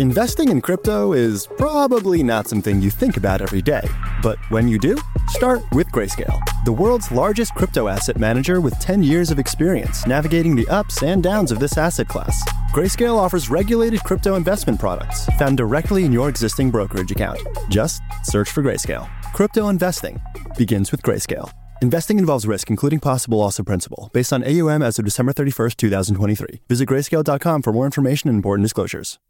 Investing in crypto is probably not something you think about every day, but when you do, start with Grayscale, the world's largest crypto asset manager with 10 years of experience navigating the ups and downs of this asset class. Grayscale offers regulated crypto investment products found directly in your existing brokerage account. Just search for Grayscale. Crypto investing begins with Grayscale. Investing involves risk, including possible loss of principal, based on AUM as of December 31st, 2023. Visit grayscale.com for more information and important disclosures.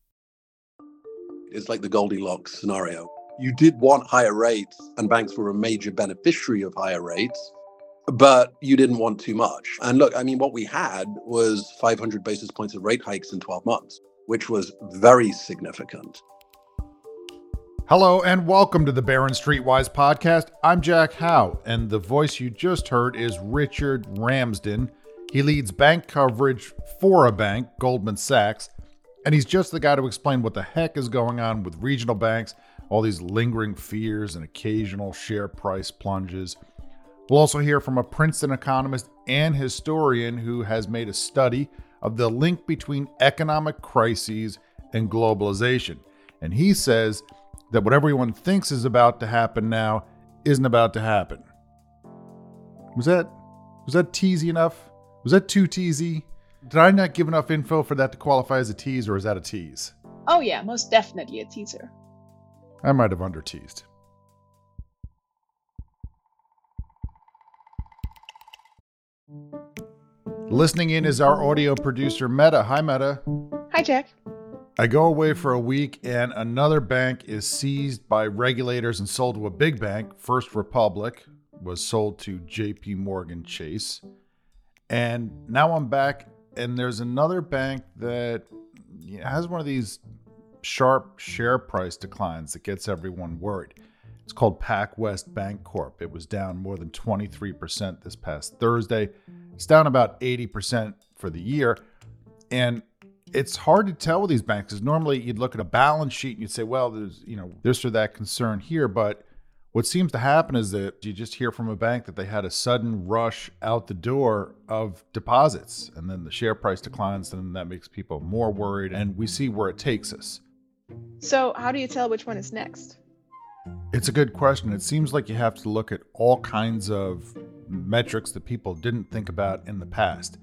It's like the Goldilocks scenario. You did want higher rates, and banks were a major beneficiary of higher rates, but you didn't want too much. And look, I mean, what we had was 500 basis points of rate hikes in 12 months, which was very significant. Hello and welcome to the Barron's Streetwise podcast. I'm Jack Hough, and the voice you just heard is Richard Ramsden. He leads bank coverage for a bank, Goldman Sachs, and he's just the guy to explain what the heck is going on with regional banks, all these lingering fears and occasional share price plunges. We'll also hear from a Princeton economist and historian who has made a study of the link between economic crises and globalization. And he says that what everyone thinks is about to happen now isn't about to happen. Was that was that teasy enough? Was that too teasy? Did I not give enough info for that to qualify as a tease, or is that a tease? Oh yeah, most definitely a teaser. I might have under teased. Listening in is our audio producer, Meta. Hi, Meta. Hi, Jack. I go away for a week and another bank is seized by regulators and sold to a big bank. First Republic was sold to JP Morgan Chase. And now I'm back and there's another bank that has one of these sharp share price declines that gets everyone worried. It's called PacWest Bancorp. It was down more than 23% this past Thursday. It's down about 80% for the year. And it's hard to tell with these banks because normally you'd look at a balance sheet and you'd say, well, there's you know this or that concern here, but what seems to happen is that you just hear from a bank that they had a sudden rush out the door of deposits, and then the share price declines, and that makes people more worried, and we see where it takes us. So, how do you tell which one is next? It's a good question. It seems like you have to look at all kinds of metrics that people didn't think about in the past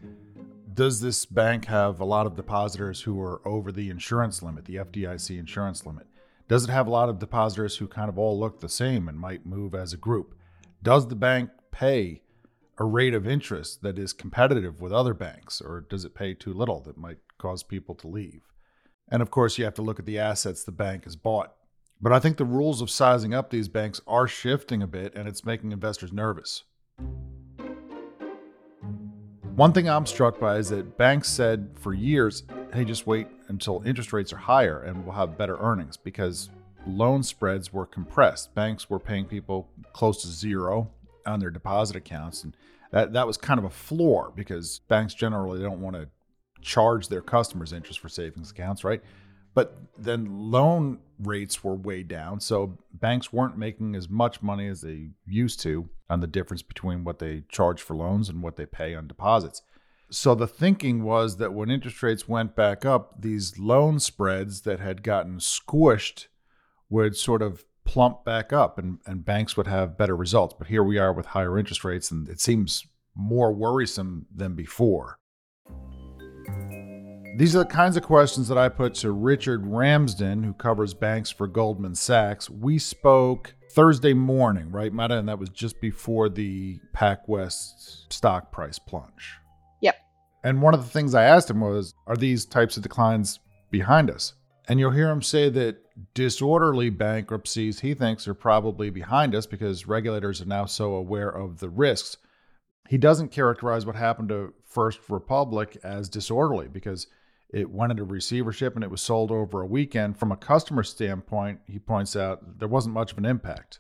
does this bank have a lot of depositors who are over the insurance limit, the FDIC insurance limit? Does it have a lot of depositors who kind of all look the same and might move as a group? Does the bank pay a rate of interest that is competitive with other banks, or does it pay too little that might cause people to leave? And of course, you have to look at the assets the bank has bought. But I think the rules of sizing up these banks are shifting a bit, and it's making investors nervous. One thing I'm struck by is that banks said for years, hey, just wait until interest rates are higher and we'll have better earnings because loan spreads were compressed. Banks were paying people close to zero on their deposit accounts. And that, that was kind of a floor because banks generally don't want to charge their customers interest for savings accounts, right? But then loan rates were way down. So banks weren't making as much money as they used to on the difference between what they charge for loans and what they pay on deposits. So the thinking was that when interest rates went back up, these loan spreads that had gotten squished would sort of plump back up and, and banks would have better results. But here we are with higher interest rates, and it seems more worrisome than before. These are the kinds of questions that I put to Richard Ramsden, who covers banks for Goldman Sachs. We spoke Thursday morning, right, Meta? And that was just before the PacWest stock price plunge. And one of the things I asked him was, are these types of declines behind us? And you'll hear him say that disorderly bankruptcies he thinks are probably behind us because regulators are now so aware of the risks. He doesn't characterize what happened to First Republic as disorderly because it went into receivership and it was sold over a weekend. From a customer standpoint, he points out there wasn't much of an impact.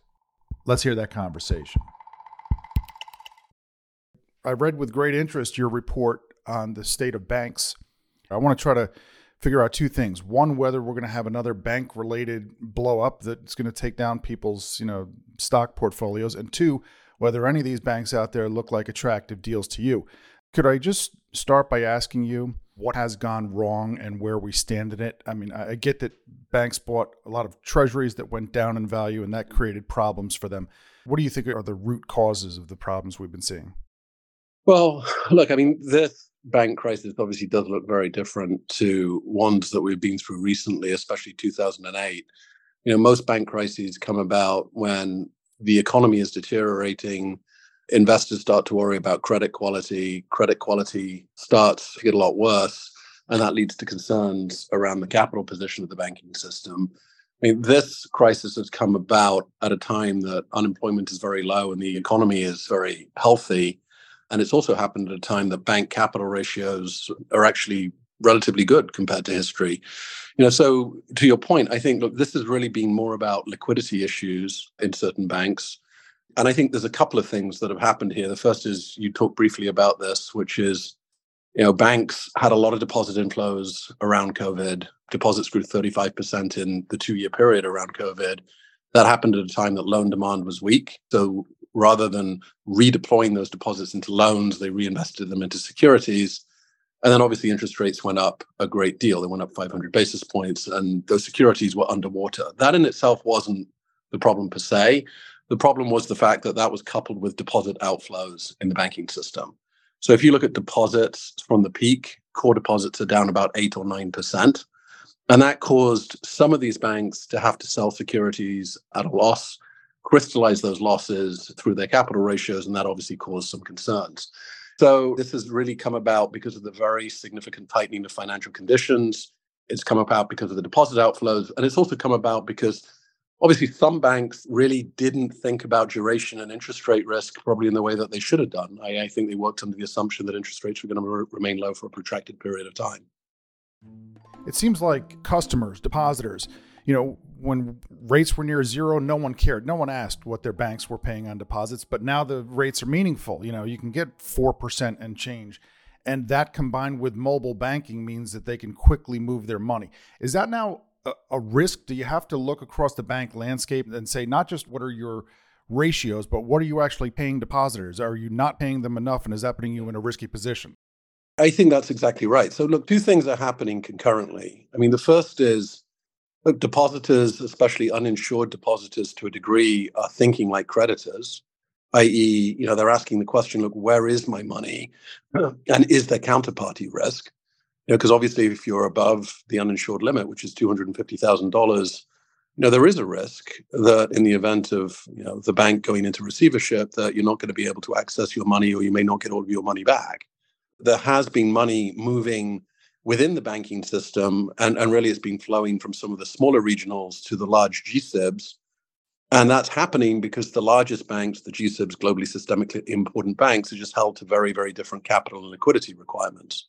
Let's hear that conversation. I read with great interest your report on the state of banks. I want to try to figure out two things. One, whether we're going to have another bank related blow up that's going to take down people's, you know, stock portfolios, and two, whether any of these banks out there look like attractive deals to you. Could I just start by asking you what has gone wrong and where we stand in it? I mean, I get that banks bought a lot of treasuries that went down in value and that created problems for them. What do you think are the root causes of the problems we've been seeing? Well, look, I mean, this bank crisis obviously does look very different to ones that we've been through recently, especially 2008. You know, most bank crises come about when the economy is deteriorating, investors start to worry about credit quality, credit quality starts to get a lot worse, and that leads to concerns around the capital position of the banking system. I mean, this crisis has come about at a time that unemployment is very low and the economy is very healthy. And it's also happened at a time that bank capital ratios are actually relatively good compared to history. You know, so to your point, I think look, this has really been more about liquidity issues in certain banks. And I think there's a couple of things that have happened here. The first is you talked briefly about this, which is, you know, banks had a lot of deposit inflows around COVID. Deposits grew 35% in the two year period around COVID. That happened at a time that loan demand was weak. So rather than redeploying those deposits into loans, they reinvested them into securities. And then obviously interest rates went up a great deal. They went up 500 basis points, and those securities were underwater. That in itself wasn't the problem per se. The problem was the fact that that was coupled with deposit outflows in the banking system. So if you look at deposits from the peak, core deposits are down about eight or nine percent. And that caused some of these banks to have to sell securities at a loss, crystallize those losses through their capital ratios, and that obviously caused some concerns. So this has really come about because of the very significant tightening of financial conditions. It's come about because of the deposit outflows, and it's also come about because obviously some banks really didn't think about duration and interest rate risk probably in the way that they should have done. I, I think they worked under the assumption that interest rates were going to re- remain low for a protracted period of time. It seems like customers, depositors, you know, when rates were near zero, no one cared. No one asked what their banks were paying on deposits, but now the rates are meaningful. You know, you can get 4% and change. And that combined with mobile banking means that they can quickly move their money. Is that now a, a risk? Do you have to look across the bank landscape and say, not just what are your ratios, but what are you actually paying depositors? Are you not paying them enough? And is that putting you in a risky position? I think that's exactly right. So, look, two things are happening concurrently. I mean, the first is Look, depositors, especially uninsured depositors to a degree, are thinking like creditors, i.e., you know, they're asking the question, look, where is my money? Hmm. And is there counterparty risk? You know, because obviously if you're above the uninsured limit, which is $250,000, you know, there is a risk that in the event of, you know, the bank going into receivership, that you're not going to be able to access your money or you may not get all of your money back. There has been money moving within the banking system, and, and really it's been flowing from some of the smaller regionals to the large GSIBs. And that's happening because the largest banks, the GSIBs, globally systemically important banks, are just held to very, very different capital and liquidity requirements.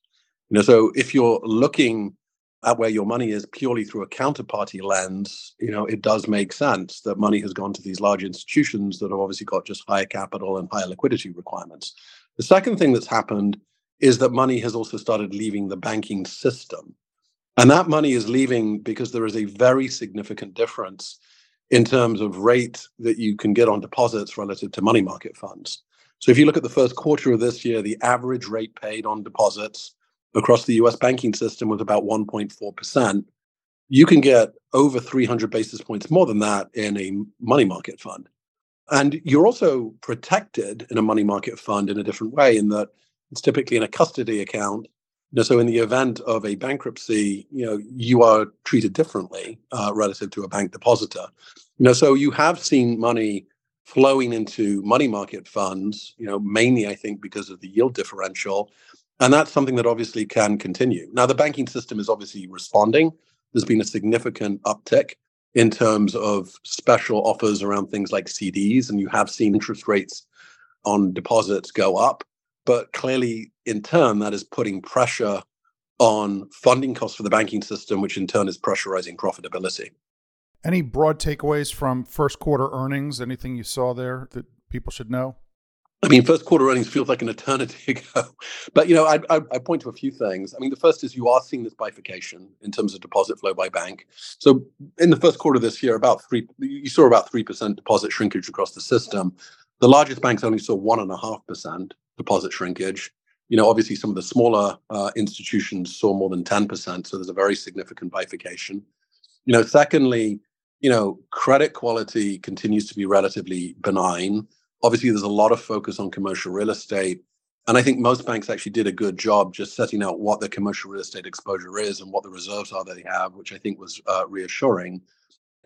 You know, so if you're looking at where your money is purely through a counterparty lens, you know, it does make sense that money has gone to these large institutions that have obviously got just higher capital and higher liquidity requirements. The second thing that's happened is that money has also started leaving the banking system. And that money is leaving because there is a very significant difference in terms of rate that you can get on deposits relative to money market funds. So if you look at the first quarter of this year, the average rate paid on deposits across the US banking system was about 1.4%. You can get over 300 basis points more than that in a money market fund. And you're also protected in a money market fund in a different way in that it's typically in a custody account. You know, so in the event of a bankruptcy, you know, you are treated differently uh, relative to a bank depositor. You know, so you have seen money flowing into money market funds, you know, mainly I think because of the yield differential. And that's something that obviously can continue. Now, the banking system is obviously responding. There's been a significant uptick in terms of special offers around things like CDs, and you have seen interest rates on deposits go up. But clearly, in turn, that is putting pressure on funding costs for the banking system, which in turn is pressurizing profitability. Any broad takeaways from first quarter earnings? Anything you saw there that people should know? I mean, first quarter earnings feels like an eternity ago, but you know, I, I, I, point to a few things. I mean, the first is you are seeing this bifurcation in terms of deposit flow by bank. So, in the first quarter of this year, about three, you saw about three percent deposit shrinkage across the system. The largest banks only saw one and a half percent deposit shrinkage. you know, obviously some of the smaller uh, institutions saw more than 10%. So there's a very significant bifurcation. You know, secondly, you know, credit quality continues to be relatively benign. Obviously, there's a lot of focus on commercial real estate. And I think most banks actually did a good job just setting out what their commercial real estate exposure is and what the reserves are that they have, which I think was uh, reassuring.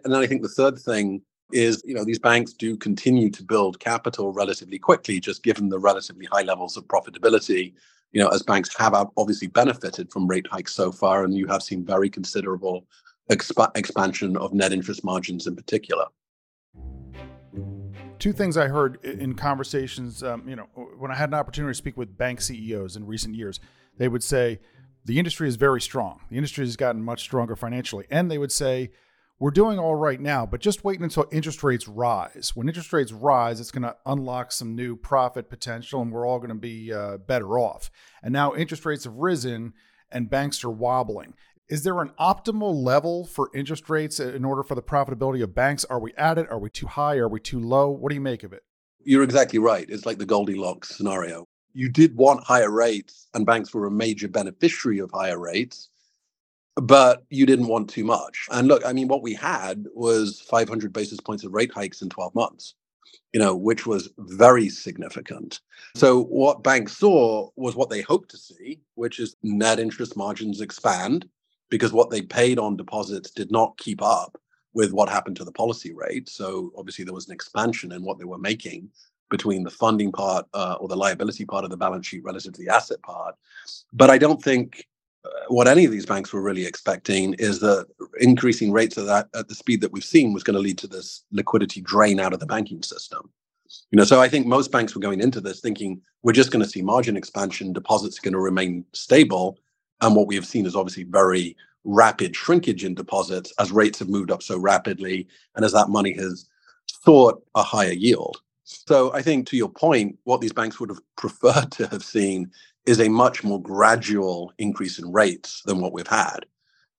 And then I think the third thing is you know these banks do continue to build capital relatively quickly just given the relatively high levels of profitability you know as banks have obviously benefited from rate hikes so far and you have seen very considerable exp- expansion of net interest margins in particular. Two things i heard in conversations um, you know when i had an opportunity to speak with bank ceos in recent years they would say the industry is very strong. The industry has gotten much stronger financially. And they would say we're doing all right now, but just waiting until interest rates rise. When interest rates rise, it's going to unlock some new profit potential and we're all going to be uh, better off. And now interest rates have risen and banks are wobbling. Is there an optimal level for interest rates in order for the profitability of banks? Are we at it? Are we too high? Are we too low? What do you make of it? You're exactly right. It's like the Goldilocks scenario. You did want higher rates, and banks were a major beneficiary of higher rates but you didn't want too much. And look, I mean, what we had was 500 basis points of rate hikes in 12 months, you know, which was very significant. So what banks saw was what they hoped to see, which is net interest margins expand because what they paid on deposits did not keep up with what happened to the policy rate. So obviously there was an expansion in what they were making between the funding part uh, or the liability part of the balance sheet relative to the asset part. But I don't think what any of these banks were really expecting is that increasing rates at that at the speed that we've seen was going to lead to this liquidity drain out of the banking system. You know, so I think most banks were going into this thinking we're just going to see margin expansion, deposits are going to remain stable, and what we have seen is obviously very rapid shrinkage in deposits as rates have moved up so rapidly and as that money has sought a higher yield. So I think to your point, what these banks would have preferred to have seen is a much more gradual increase in rates than what we've had.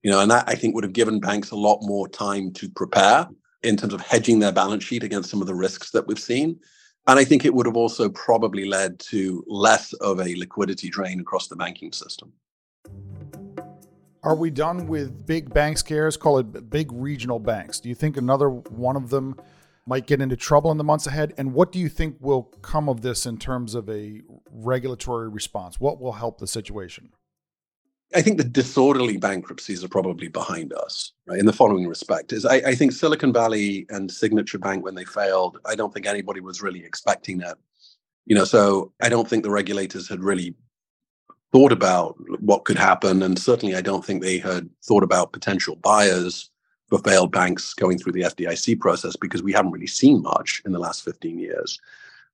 You know, and that I think would have given banks a lot more time to prepare in terms of hedging their balance sheet against some of the risks that we've seen. And I think it would have also probably led to less of a liquidity drain across the banking system. Are we done with big bank scares? Call it big regional banks. Do you think another one of them might get into trouble in the months ahead? And what do you think will come of this in terms of a regulatory response? What will help the situation? I think the disorderly bankruptcies are probably behind us, right? In the following respect, is I, I, think Silicon Valley and Signature Bank, when they failed, I don't think anybody was really expecting that. You know, so I don't think the regulators had really thought about what could happen, and certainly I don't think they had thought about potential buyers for failed banks going through the FDIC process because we haven't really seen much in the last 15 years.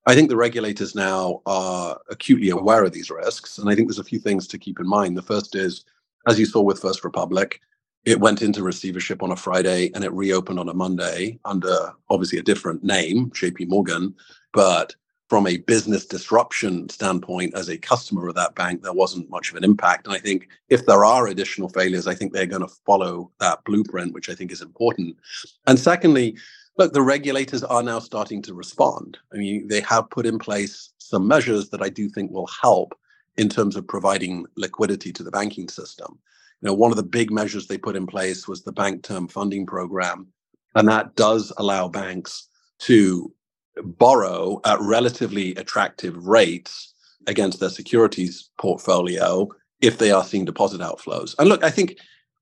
I think the regulators now are acutely aware of these risks. And I think there's a few things to keep in mind. The first is, as you saw with First Republic, it went into receivership on a Friday and it reopened on a Monday under obviously a different name, JP Morgan. But from a business disruption standpoint, as a customer of that bank, there wasn't much of an impact. And I think if there are additional failures, I think they're going to follow that blueprint, which I think is important. And secondly, look, the regulators are now starting to respond. I mean, they have put in place some measures that I do think will help in terms of providing liquidity to the banking system. You know, one of the big measures they put in place was the bank term funding program, and that does allow banks to borrow at relatively attractive rates against their securities portfolio if they are seeing deposit outflows. And look, I think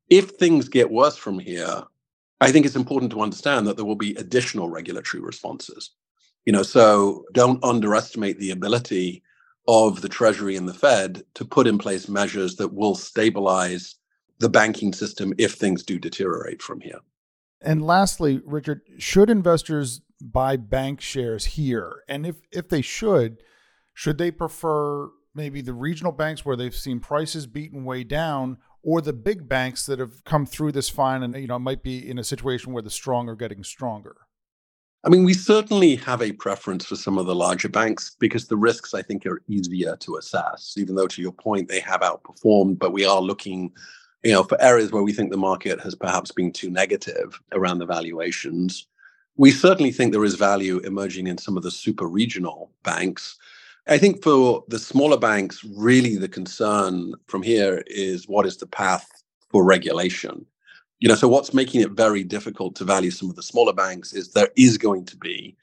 if things get worse from here, I think it's important to understand that there will be additional regulatory responses. You know, so don't underestimate the ability of the Treasury and the Fed to put in place measures that will stabilize the banking system if things do deteriorate from here. And lastly, Richard, should investors buy bank shares here? And if if they should, should they prefer maybe the regional banks where they've seen prices beaten way down or the big banks that have come through this fine and you know might be in a situation where the strong are getting stronger? I mean, we certainly have a preference for some of the larger banks because the risks, I think, are easier to assess, even though, to your point, they have outperformed. But we are looking, you know, for areas where we think the market has perhaps been too negative around the valuations we certainly think there is value emerging in some of the super regional banks. I think for the smaller banks, really the concern from here is what is the path for regulation? You know, so what's making it very difficult to value some of the smaller banks is there is going to be,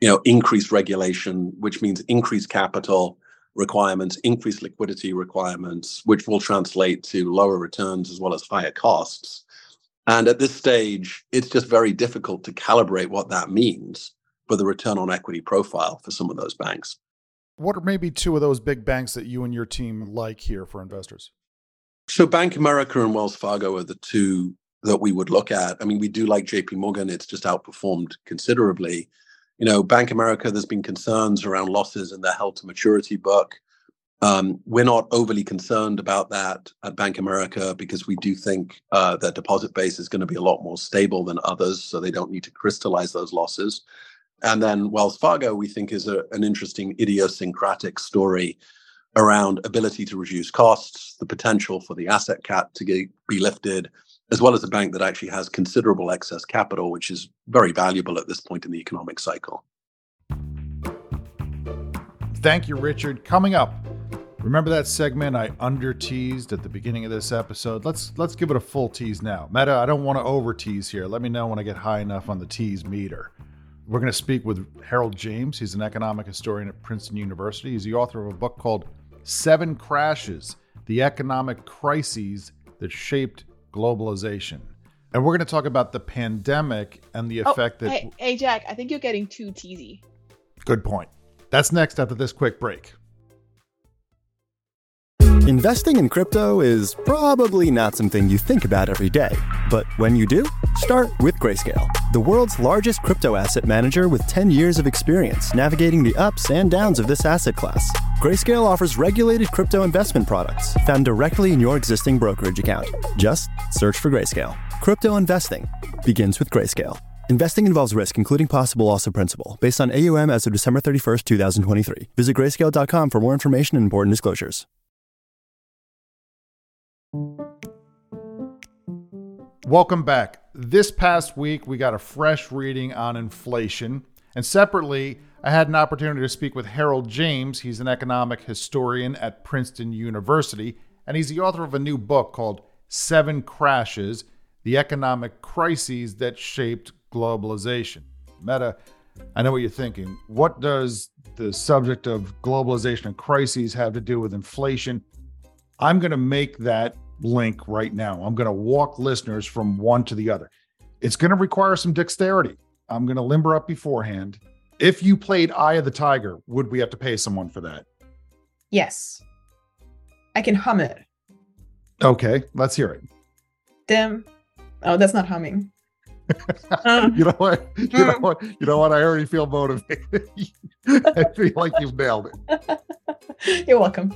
you know, increased regulation, which means increased capital requirements, increased liquidity requirements, which will translate to lower returns as well as higher costs. And at this stage, it's just very difficult to calibrate what that means for the return on equity profile for some of those banks. What are maybe two of those big banks that you and your team like here for investors? So, Bank America and Wells Fargo are the two that we would look at. I mean, we do like JP Morgan, it's just outperformed considerably. You know, Bank America, there's been concerns around losses in their held to maturity book. Um, we're not overly concerned about that at Bank America because we do think uh, their deposit base is going to be a lot more stable than others, so they don't need to crystallize those losses. And then Wells Fargo, we think, is a, an interesting idiosyncratic story around ability to reduce costs, the potential for the asset cap to get, be lifted, as well as a bank that actually has considerable excess capital, which is very valuable at this point in the economic cycle. Thank you, Richard. Coming up, remember that segment I under teased at the beginning of this episode? Let's let's give it a full tease now. Meta, I don't want to over tease here. Let me know when I get high enough on the tease meter. We're going to speak with Harold James. He's an economic historian at Princeton University. He's the author of a book called Seven Crashes The Economic Crises That Shaped Globalization. And we're going to talk about the pandemic and the oh, effect oh, that. Hey, hey, Jack, I think you're getting too teasy. Good point. That's next after this quick break. Investing in crypto is probably not something you think about every day, but when you do, start with Grayscale, the world's largest crypto asset manager with 10 years of experience navigating the ups and downs of this asset class. Grayscale offers regulated crypto investment products found directly in your existing brokerage account. Just search for Grayscale. Crypto investing begins with Grayscale. Investing involves risk, including possible loss of principal, based on AUM as of December 31st, 2023. Visit grayscale.com for more information and important disclosures. Welcome back. This past week, we got a fresh reading on inflation. And separately, I had an opportunity to speak with Harold James. He's an economic historian at Princeton University, and he's the author of a new book called Seven Crashes The Economic Crises That Shaped Globalization. Meta, I know what you're thinking. What does the subject of globalization and crises have to do with inflation? I'm going to make that link right now. I'm going to walk listeners from one to the other. It's going to require some dexterity. I'm going to limber up beforehand. If you played Eye of the Tiger, would we have to pay someone for that? Yes. I can hum it. Okay, let's hear it. Dim. Oh, that's not humming. You know what? You know what? You know what? I already feel motivated. I feel like you've nailed it. You're welcome.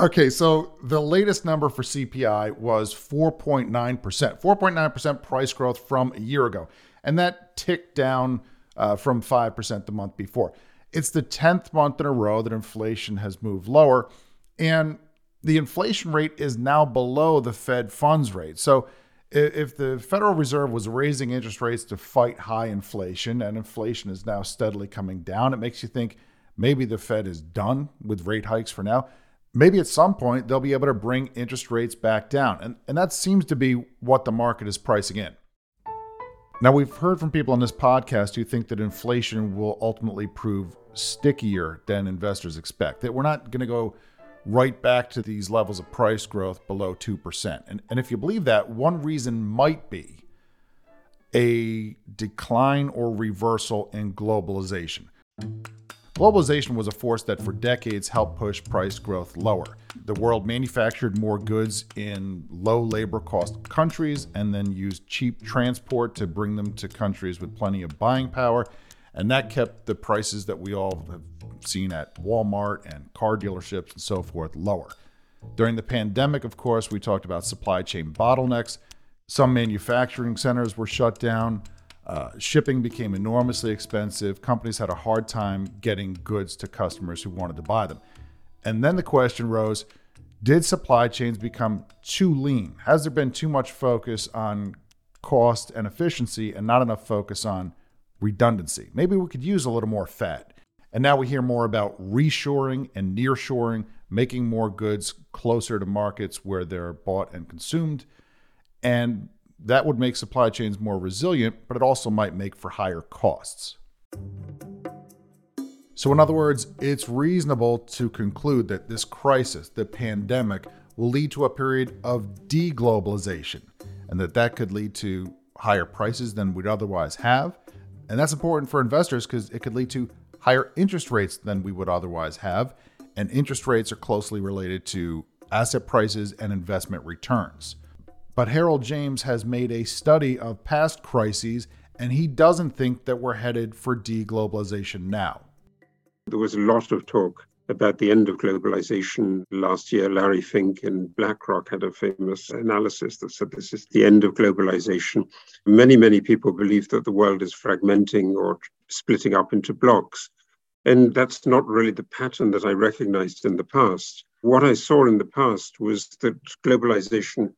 Okay, so the latest number for CPI was 4.9%. 4.9% price growth from a year ago. And that ticked down uh, from 5% the month before. It's the 10th month in a row that inflation has moved lower. And the inflation rate is now below the Fed funds rate. So if the Federal Reserve was raising interest rates to fight high inflation and inflation is now steadily coming down, it makes you think maybe the Fed is done with rate hikes for now. Maybe at some point they'll be able to bring interest rates back down. And, and that seems to be what the market is pricing in. Now, we've heard from people on this podcast who think that inflation will ultimately prove stickier than investors expect, that we're not going to go right back to these levels of price growth below 2%. And, and if you believe that, one reason might be a decline or reversal in globalization. Globalization was a force that for decades helped push price growth lower. The world manufactured more goods in low labor cost countries and then used cheap transport to bring them to countries with plenty of buying power. And that kept the prices that we all have seen at Walmart and car dealerships and so forth lower. During the pandemic, of course, we talked about supply chain bottlenecks. Some manufacturing centers were shut down. Uh, shipping became enormously expensive. Companies had a hard time getting goods to customers who wanted to buy them. And then the question rose did supply chains become too lean? Has there been too much focus on cost and efficiency and not enough focus on redundancy? Maybe we could use a little more fat. And now we hear more about reshoring and nearshoring, making more goods closer to markets where they're bought and consumed. And that would make supply chains more resilient, but it also might make for higher costs. So, in other words, it's reasonable to conclude that this crisis, the pandemic, will lead to a period of deglobalization, and that that could lead to higher prices than we'd otherwise have. And that's important for investors because it could lead to higher interest rates than we would otherwise have. And interest rates are closely related to asset prices and investment returns. But Harold James has made a study of past crises, and he doesn't think that we're headed for deglobalization now. There was a lot of talk about the end of globalization last year. Larry Fink and BlackRock had a famous analysis that said this is the end of globalization. Many, many people believe that the world is fragmenting or splitting up into blocks. And that's not really the pattern that I recognized in the past. What I saw in the past was that globalization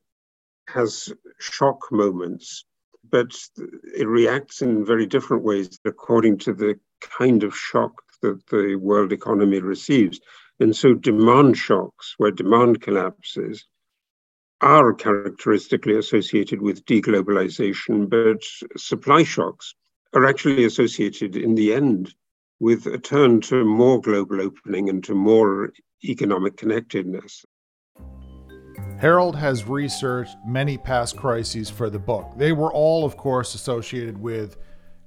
has shock moments, but it reacts in very different ways according to the kind of shock that the world economy receives. And so demand shocks, where demand collapses, are characteristically associated with deglobalization, but supply shocks are actually associated in the end with a turn to more global opening and to more economic connectedness. Harold has researched many past crises for the book. They were all, of course, associated with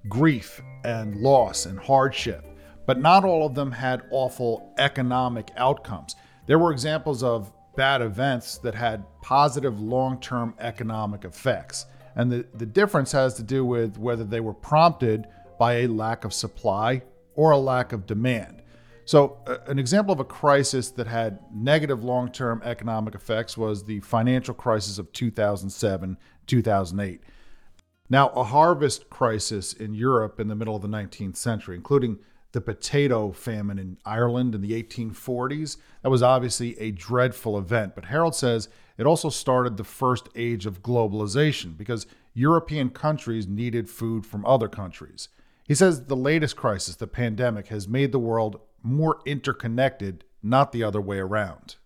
grief and loss and hardship but not all of them had awful economic outcomes. There were examples of bad events that had positive long term economic effects. And the, the difference has to do with whether they were prompted by a lack of supply or a lack of demand. So, uh, an example of a crisis that had negative long term economic effects was the financial crisis of 2007 2008. Now, a harvest crisis in Europe in the middle of the 19th century, including the potato famine in Ireland in the 1840s. That was obviously a dreadful event, but Harold says it also started the first age of globalization because European countries needed food from other countries. He says the latest crisis, the pandemic, has made the world more interconnected, not the other way around.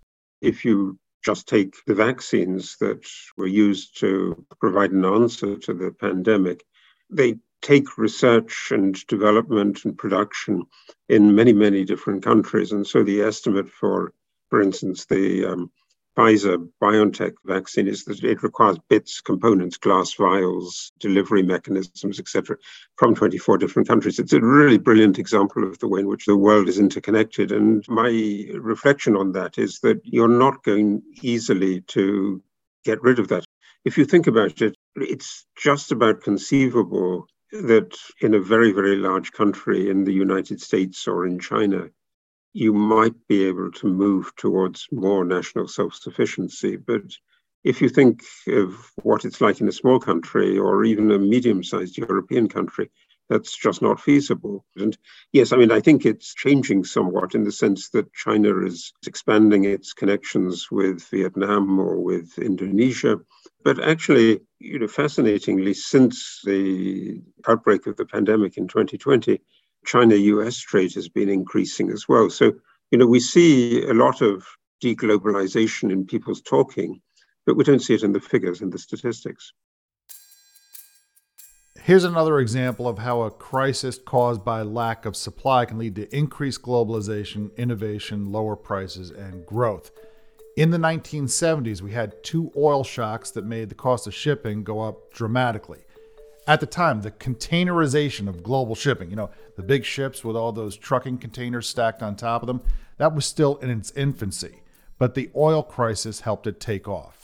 If you just take the vaccines that were used to provide an answer to the pandemic, they take research and development and production in many, many different countries. And so the estimate for, for instance, the um, Pfizer BioNTech vaccine is that it requires bits, components, glass vials, delivery mechanisms, etc., from 24 different countries. It's a really brilliant example of the way in which the world is interconnected. And my reflection on that is that you're not going easily to get rid of that. If you think about it, it's just about conceivable that in a very, very large country in the United States or in China, you might be able to move towards more national self sufficiency. But if you think of what it's like in a small country or even a medium sized European country, that's just not feasible. And yes, I mean, I think it's changing somewhat in the sense that China is expanding its connections with Vietnam or with Indonesia. But actually, you know, fascinatingly, since the outbreak of the pandemic in 2020, China US trade has been increasing as well. So, you know, we see a lot of deglobalization in people's talking, but we don't see it in the figures and the statistics. Here's another example of how a crisis caused by lack of supply can lead to increased globalization, innovation, lower prices, and growth. In the 1970s, we had two oil shocks that made the cost of shipping go up dramatically. At the time, the containerization of global shipping, you know, the big ships with all those trucking containers stacked on top of them, that was still in its infancy. But the oil crisis helped it take off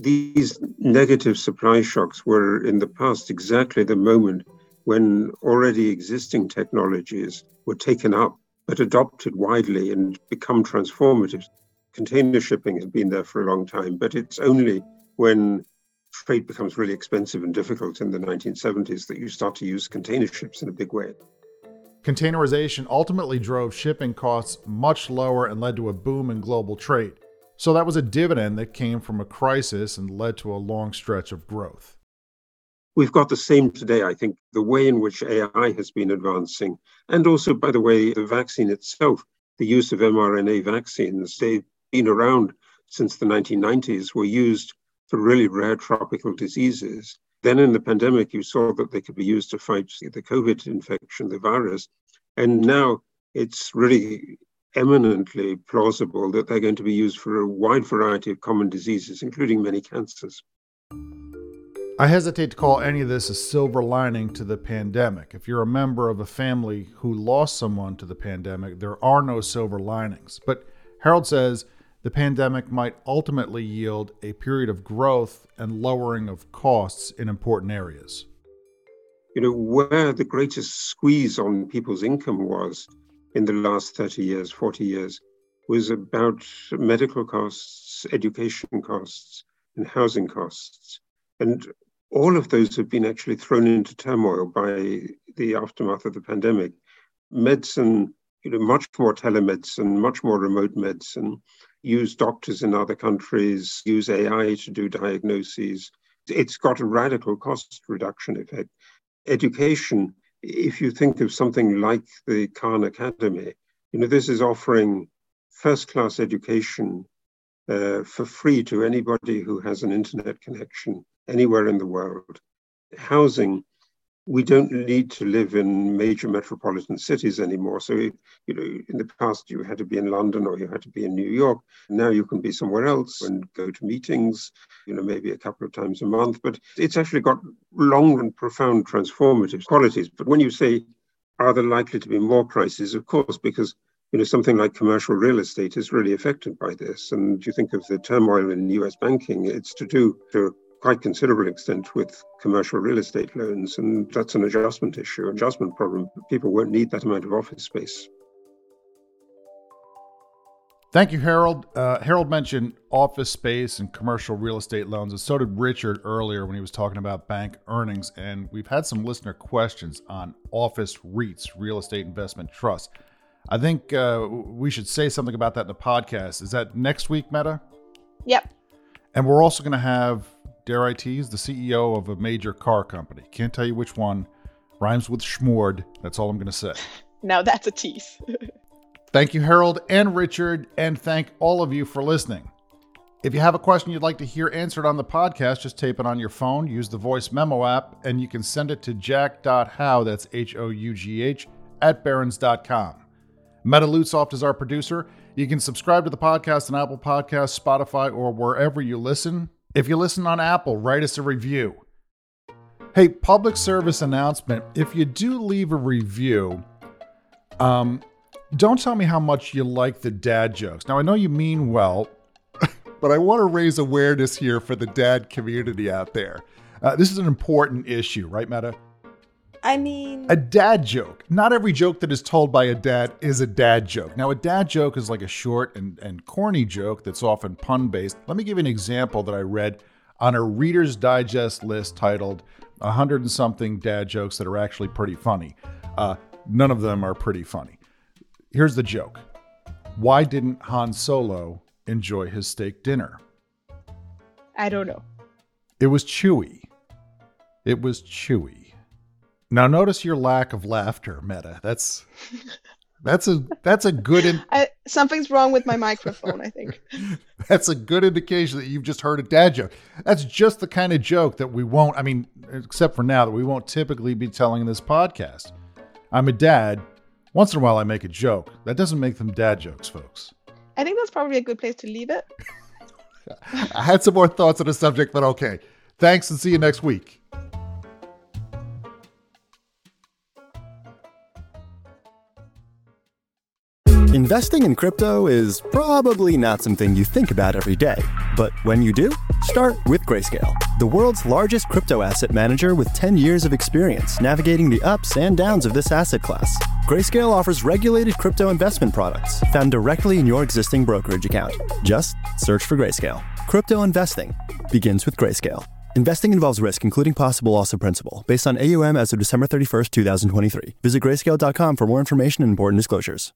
these negative supply shocks were in the past exactly the moment when already existing technologies were taken up but adopted widely and become transformative. Container shipping has been there for a long time, but it's only when trade becomes really expensive and difficult in the 1970s that you start to use container ships in a big way. Containerization ultimately drove shipping costs much lower and led to a boom in global trade. So that was a dividend that came from a crisis and led to a long stretch of growth. We've got the same today, I think, the way in which AI has been advancing, and also, by the way, the vaccine itself, the use of mRNA vaccines, they've been around since the 1990s, were used for really rare tropical diseases. Then in the pandemic, you saw that they could be used to fight the COVID infection, the virus. And now it's really eminently plausible that they're going to be used for a wide variety of common diseases, including many cancers. I hesitate to call any of this a silver lining to the pandemic. If you're a member of a family who lost someone to the pandemic, there are no silver linings. But Harold says the pandemic might ultimately yield a period of growth and lowering of costs in important areas. You know, where the greatest squeeze on people's income was in the last 30 years, 40 years, was about medical costs, education costs, and housing costs. And all of those have been actually thrown into turmoil by the aftermath of the pandemic. Medicine, you know, much more telemedicine, much more remote medicine, use doctors in other countries, use AI to do diagnoses. It's got a radical cost reduction effect. Education, if you think of something like the Khan Academy, you know, this is offering first class education uh, for free to anybody who has an internet connection anywhere in the world. Housing, we don't need to live in major metropolitan cities anymore. So, you know, in the past you had to be in London or you had to be in New York. Now you can be somewhere else and go to meetings, you know, maybe a couple of times a month. But it's actually got long and profound transformative qualities. But when you say, are there likely to be more crises? Of course, because you know, something like commercial real estate is really affected by this. And you think of the turmoil in US banking, it's to do to quite considerable extent with commercial real estate loans, and that's an adjustment issue, adjustment problem. People won't need that amount of office space. Thank you, Harold. Uh, Harold mentioned office space and commercial real estate loans, and so did Richard earlier when he was talking about bank earnings. And we've had some listener questions on office REITs, real estate investment trusts. I think uh, we should say something about that in the podcast. Is that next week, Meta? Yep. And we're also going to have dare I tease, the CEO of a major car company. Can't tell you which one. Rhymes with schmord. That's all I'm going to say. Now that's a tease. thank you, Harold and Richard, and thank all of you for listening. If you have a question you'd like to hear answered on the podcast, just tape it on your phone, use the voice memo app, and you can send it to jack.hough, that's H O U G H, at barrons.com. Meta Lutsoft is our producer. You can subscribe to the podcast on Apple Podcasts, Spotify, or wherever you listen. If you listen on Apple, write us a review. Hey, public service announcement. If you do leave a review, um, don't tell me how much you like the dad jokes. Now, I know you mean well, but I want to raise awareness here for the dad community out there. Uh, this is an important issue, right, Meta? I mean, a dad joke. Not every joke that is told by a dad is a dad joke. Now, a dad joke is like a short and, and corny joke that's often pun based. Let me give you an example that I read on a Reader's Digest list titled 100 and something dad jokes that are actually pretty funny. Uh, none of them are pretty funny. Here's the joke Why didn't Han Solo enjoy his steak dinner? I don't know. It was chewy. It was chewy. Now notice your lack of laughter, Meta. That's that's a that's a good in- I, something's wrong with my microphone, I think. that's a good indication that you've just heard a dad joke. That's just the kind of joke that we won't I mean, except for now that we won't typically be telling in this podcast. I'm a dad. Once in a while I make a joke. That doesn't make them dad jokes, folks. I think that's probably a good place to leave it. I had some more thoughts on the subject, but okay. Thanks and see you next week. Investing in crypto is probably not something you think about every day, but when you do, start with Grayscale, the world's largest crypto asset manager with 10 years of experience navigating the ups and downs of this asset class. Grayscale offers regulated crypto investment products found directly in your existing brokerage account. Just search for Grayscale. Crypto investing begins with Grayscale. Investing involves risk, including possible loss of principal, based on AUM as of December 31st, 2023. Visit grayscale.com for more information and important disclosures.